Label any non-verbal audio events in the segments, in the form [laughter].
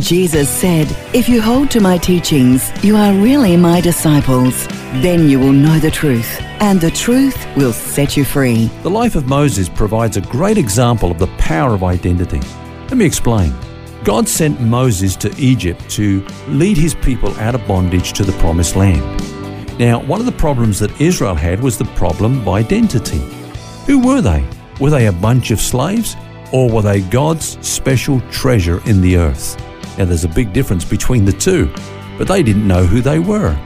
Jesus said, If you hold to my teachings, you are really my disciples. Then you will know the truth, and the truth will set you free. The life of Moses provides a great example of the power of identity. Let me explain. God sent Moses to Egypt to lead his people out of bondage to the promised land. Now, one of the problems that Israel had was the problem of identity. Who were they? Were they a bunch of slaves? Or were they God's special treasure in the earth? Now, there's a big difference between the two, but they didn't know who they were.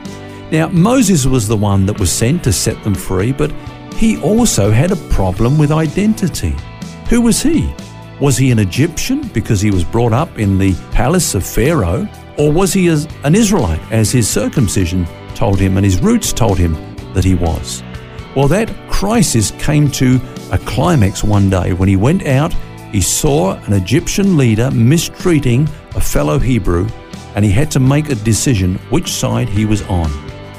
Now, Moses was the one that was sent to set them free, but he also had a problem with identity. Who was he? Was he an Egyptian because he was brought up in the palace of Pharaoh? Or was he an Israelite as his circumcision told him and his roots told him that he was? Well, that crisis came to a climax one day when he went out, he saw an Egyptian leader mistreating a fellow Hebrew, and he had to make a decision which side he was on.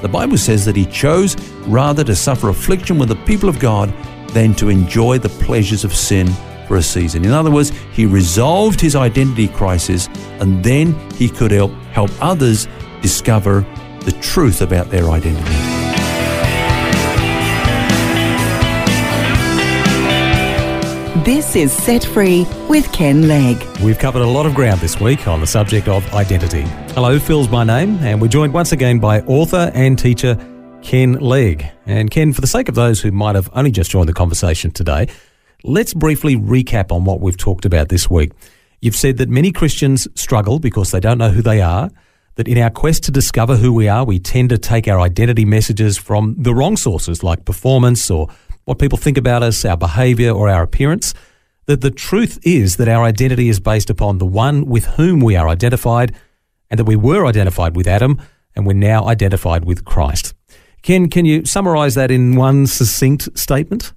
The Bible says that he chose rather to suffer affliction with the people of God than to enjoy the pleasures of sin for a season. In other words, he resolved his identity crisis and then he could help, help others discover the truth about their identity. This is Set Free with Ken Legg. We've covered a lot of ground this week on the subject of identity. Hello, Phil's my name, and we're joined once again by author and teacher Ken Legg. And Ken, for the sake of those who might have only just joined the conversation today, let's briefly recap on what we've talked about this week. You've said that many Christians struggle because they don't know who they are, that in our quest to discover who we are, we tend to take our identity messages from the wrong sources like performance or what people think about us, our behavior, or our appearance. That the truth is that our identity is based upon the one with whom we are identified, and that we were identified with Adam, and we're now identified with Christ. Ken, can you summarize that in one succinct statement?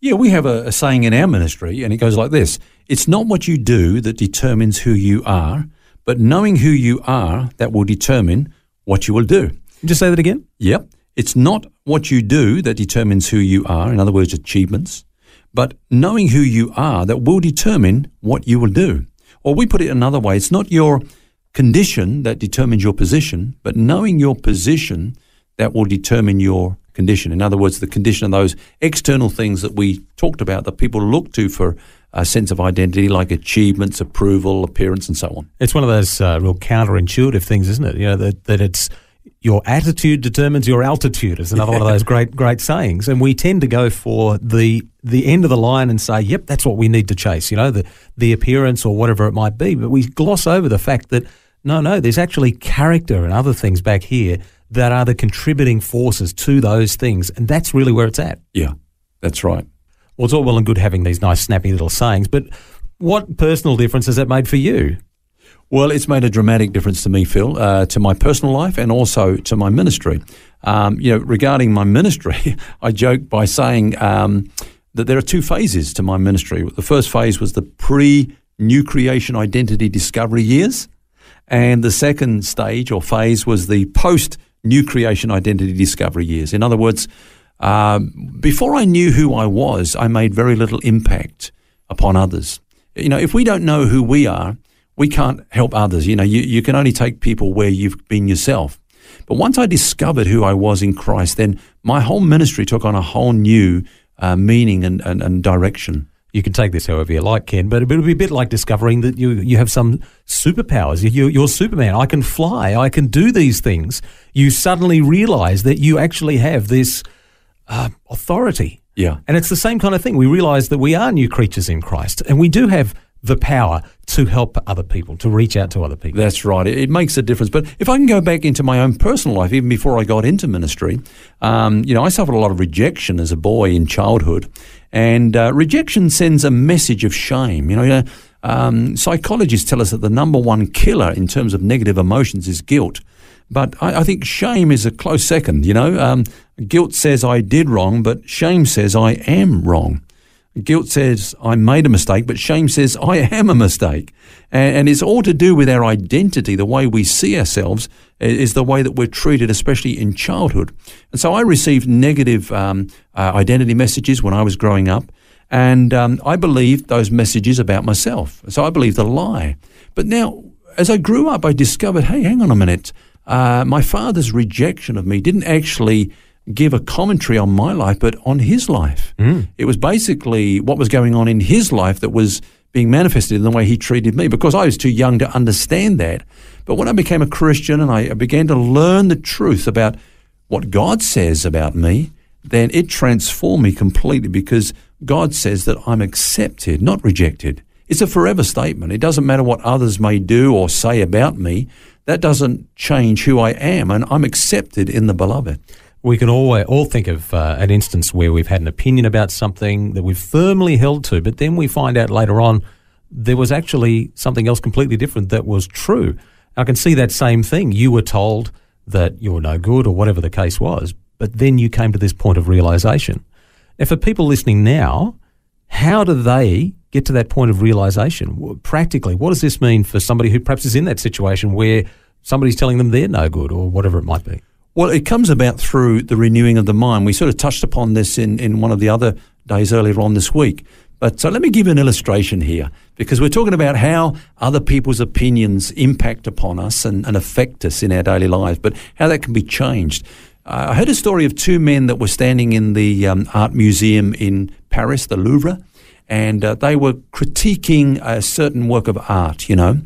Yeah, we have a, a saying in our ministry, and it goes like this It's not what you do that determines who you are, but knowing who you are that will determine what you will do. Just say that again? Yep. It's not what you do that determines who you are, in other words, achievements, but knowing who you are that will determine what you will do. Or we put it another way, it's not your condition that determines your position, but knowing your position that will determine your condition. In other words, the condition of those external things that we talked about that people look to for a sense of identity, like achievements, approval, appearance, and so on. It's one of those uh, real counterintuitive things, isn't it? You know, that, that it's your attitude determines your altitude is another one of [laughs] those great great sayings. And we tend to go for the the end of the line and say yep that's what we need to chase you know the the appearance or whatever it might be. But we gloss over the fact that no no there's actually character and other things back here that are the contributing forces to those things. And that's really where it's at. Yeah that's right. Well it's all well and good having these nice snappy little sayings but what personal difference has that made for you well, it's made a dramatic difference to me, Phil, uh, to my personal life and also to my ministry. Um, you know, regarding my ministry, [laughs] I joke by saying um, that there are two phases to my ministry. The first phase was the pre new creation identity discovery years, and the second stage or phase was the post new creation identity discovery years. In other words, um, before I knew who I was, I made very little impact upon others. You know, if we don't know who we are, we can't help others. You know, you, you can only take people where you've been yourself. But once I discovered who I was in Christ, then my whole ministry took on a whole new uh, meaning and, and, and, direction. You can take this however you like, Ken, but it would be a bit like discovering that you, you have some superpowers. You, you're Superman. I can fly. I can do these things. You suddenly realize that you actually have this uh, authority. Yeah. And it's the same kind of thing. We realize that we are new creatures in Christ and we do have the power to help other people, to reach out to other people. That's right. It, makes a difference. But if I can go back into my own personal life, even before I got into ministry, um, you know, I suffered a lot of rejection as a boy in childhood. And uh, rejection sends a message of shame. You know, Um, psychologists tell us that the number one killer in terms of negative emotions is guilt. But I, I think shame is a close second. You know, um, guilt says I did wrong, but shame says I am wrong. Guilt says I made a mistake, but shame says I am a mistake. And, and, it's all to do with our identity, the way we see ourselves is the way that we're treated, especially in childhood. And so I received negative um, uh, identity messages when I was growing up, and um, I believed those messages about myself. So I believed a lie. But now, as I grew up, I discovered, hey, hang on a minute. Uh, my father's rejection of me didn't actually give a commentary on my life, but on his life. Mm. It was basically what was going on in his life that was being manifested in the way he treated me because I was too young to understand that. But when I became a Christian and I began to learn the truth about what God says about me, then it transformed me completely because God says that I'm accepted, not rejected. It's a forever statement. It doesn't matter what others may do or say about me. That doesn't change who I am, and I'm accepted in the beloved we can all, all think of uh, an instance where we've had an opinion about something that we've firmly held to, but then we find out later on there was actually something else completely different that was true. I can see that same thing. You were told that you were no good or whatever the case was, but then you came to this point of realization. Now, for people listening now, how do they get to that point of realization? Practically, what does this mean for somebody who perhaps is in that situation where somebody's telling them they're no good or whatever it might be? Well, it comes about through the renewing of the mind. We sort of touched upon this in, in one of the other days earlier on this week. But so let me give an illustration here because we're talking about how other people's opinions impact upon us and, and affect us in our daily lives, but how that can be changed. Uh, I heard a story of two men that were standing in the um, art museum in Paris, the Louvre, and uh, they were critiquing a certain work of art, you know.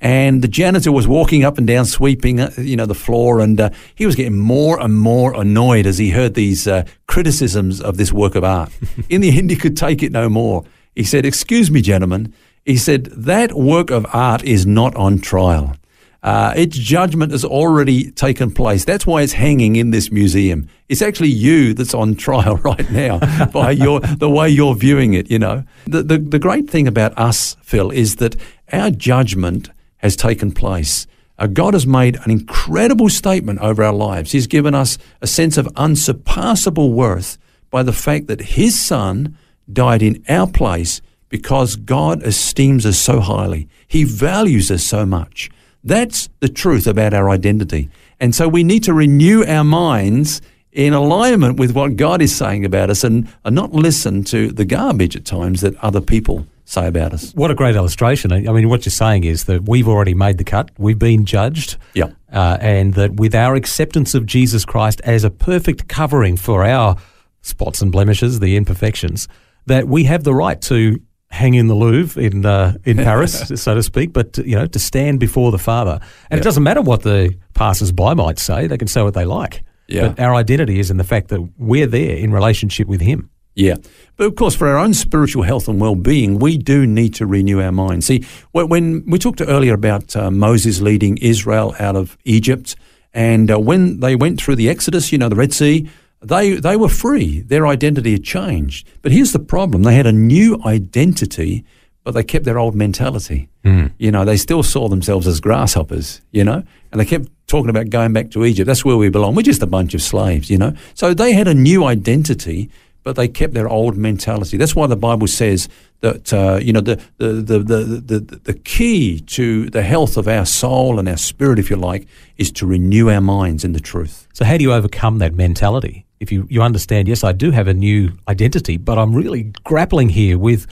And the janitor was walking up and down, sweeping, uh, you know, the floor, and uh, he was getting more and more annoyed as he heard these uh, criticisms of this work of art. [laughs] In the end, he could take it no more. He said, "Excuse me, gentlemen." He said, "That work of art is not on trial." Uh, its judgment has already taken place. That's why it's hanging in this museum. It's actually you that's on [laughs] trial right now by your the way you're viewing it. You know, the, the the great thing about us, Phil, is that our judgment has taken place. Uh, God has made an incredible statement over our lives. He's given us a sense of unsurpassable worth by the fact that His Son died in our place because God esteems us so highly. He values us so much. That's the truth about our identity. And so we need to renew our minds in alignment with what God is saying about us and, and not listen to the garbage at times that other people say about us. What a great illustration. I mean, what you're saying is that we've already made the cut, we've been judged, yeah. Uh, and that with our acceptance of Jesus Christ as a perfect covering for our spots and blemishes, the imperfections, that we have the right to hang in the Louvre in uh, in [laughs] Paris, so to speak, but you know to stand before the Father, and yep. it doesn't matter what the passers-by might say; they can say what they like. Yeah. But our identity is in the fact that we're there in relationship with Him. Yeah. But of course, for our own spiritual health and well being, we do need to renew our minds. See, when we talked earlier about uh, Moses leading Israel out of Egypt, and uh, when they went through the Exodus, you know, the Red Sea, they, they were free. Their identity had changed. But here's the problem they had a new identity, but they kept their old mentality. Mm. You know, they still saw themselves as grasshoppers, you know, and they kept talking about going back to Egypt. That's where we belong. We're just a bunch of slaves, you know. So they had a new identity, but they kept their old mentality. That's why the Bible says that uh, you know the the, the the, the the key to the health of our soul and our spirit, if you like, is to renew our minds in the truth. So how do you overcome that mentality? If you, you understand, yes, I do have a new identity, but I'm really grappling here with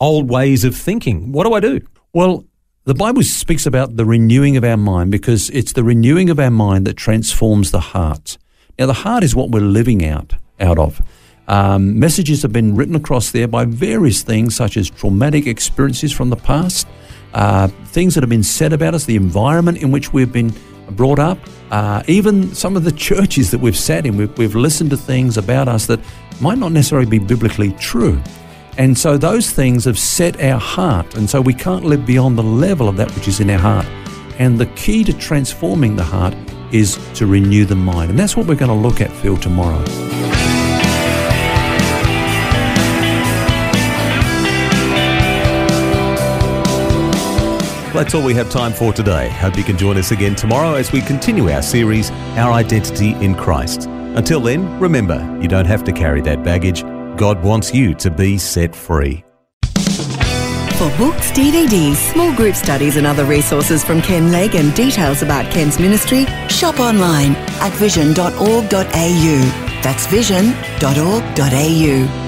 old ways of thinking. What do I do? Well, the Bible speaks about the renewing of our mind because it's the renewing of our mind that transforms the heart. Now, the heart is what we're living out out of. Um, messages have been written across there by various things, such as traumatic experiences from the past, uh, things that have been said about us, the environment in which we've been brought up, uh, even some of the [laughs] churches that we've sat in. We've, we've listened to things about us that might not necessarily be biblically true. And so those things have set our heart, and so we can't live beyond the level of that which is in our heart. And the key to transforming the heart is to renew the mind. And that's what we're going to look at, Phil, tomorrow. That's all we have time for today. Hope you can join us again tomorrow as we continue our series, Our Identity in Christ. Until then, remember, you don't have to carry that baggage. God wants you to be set free. For books, DVDs, small group studies, and other resources from Ken Legg and details about Ken's ministry, shop online at vision.org.au. That's vision.org.au.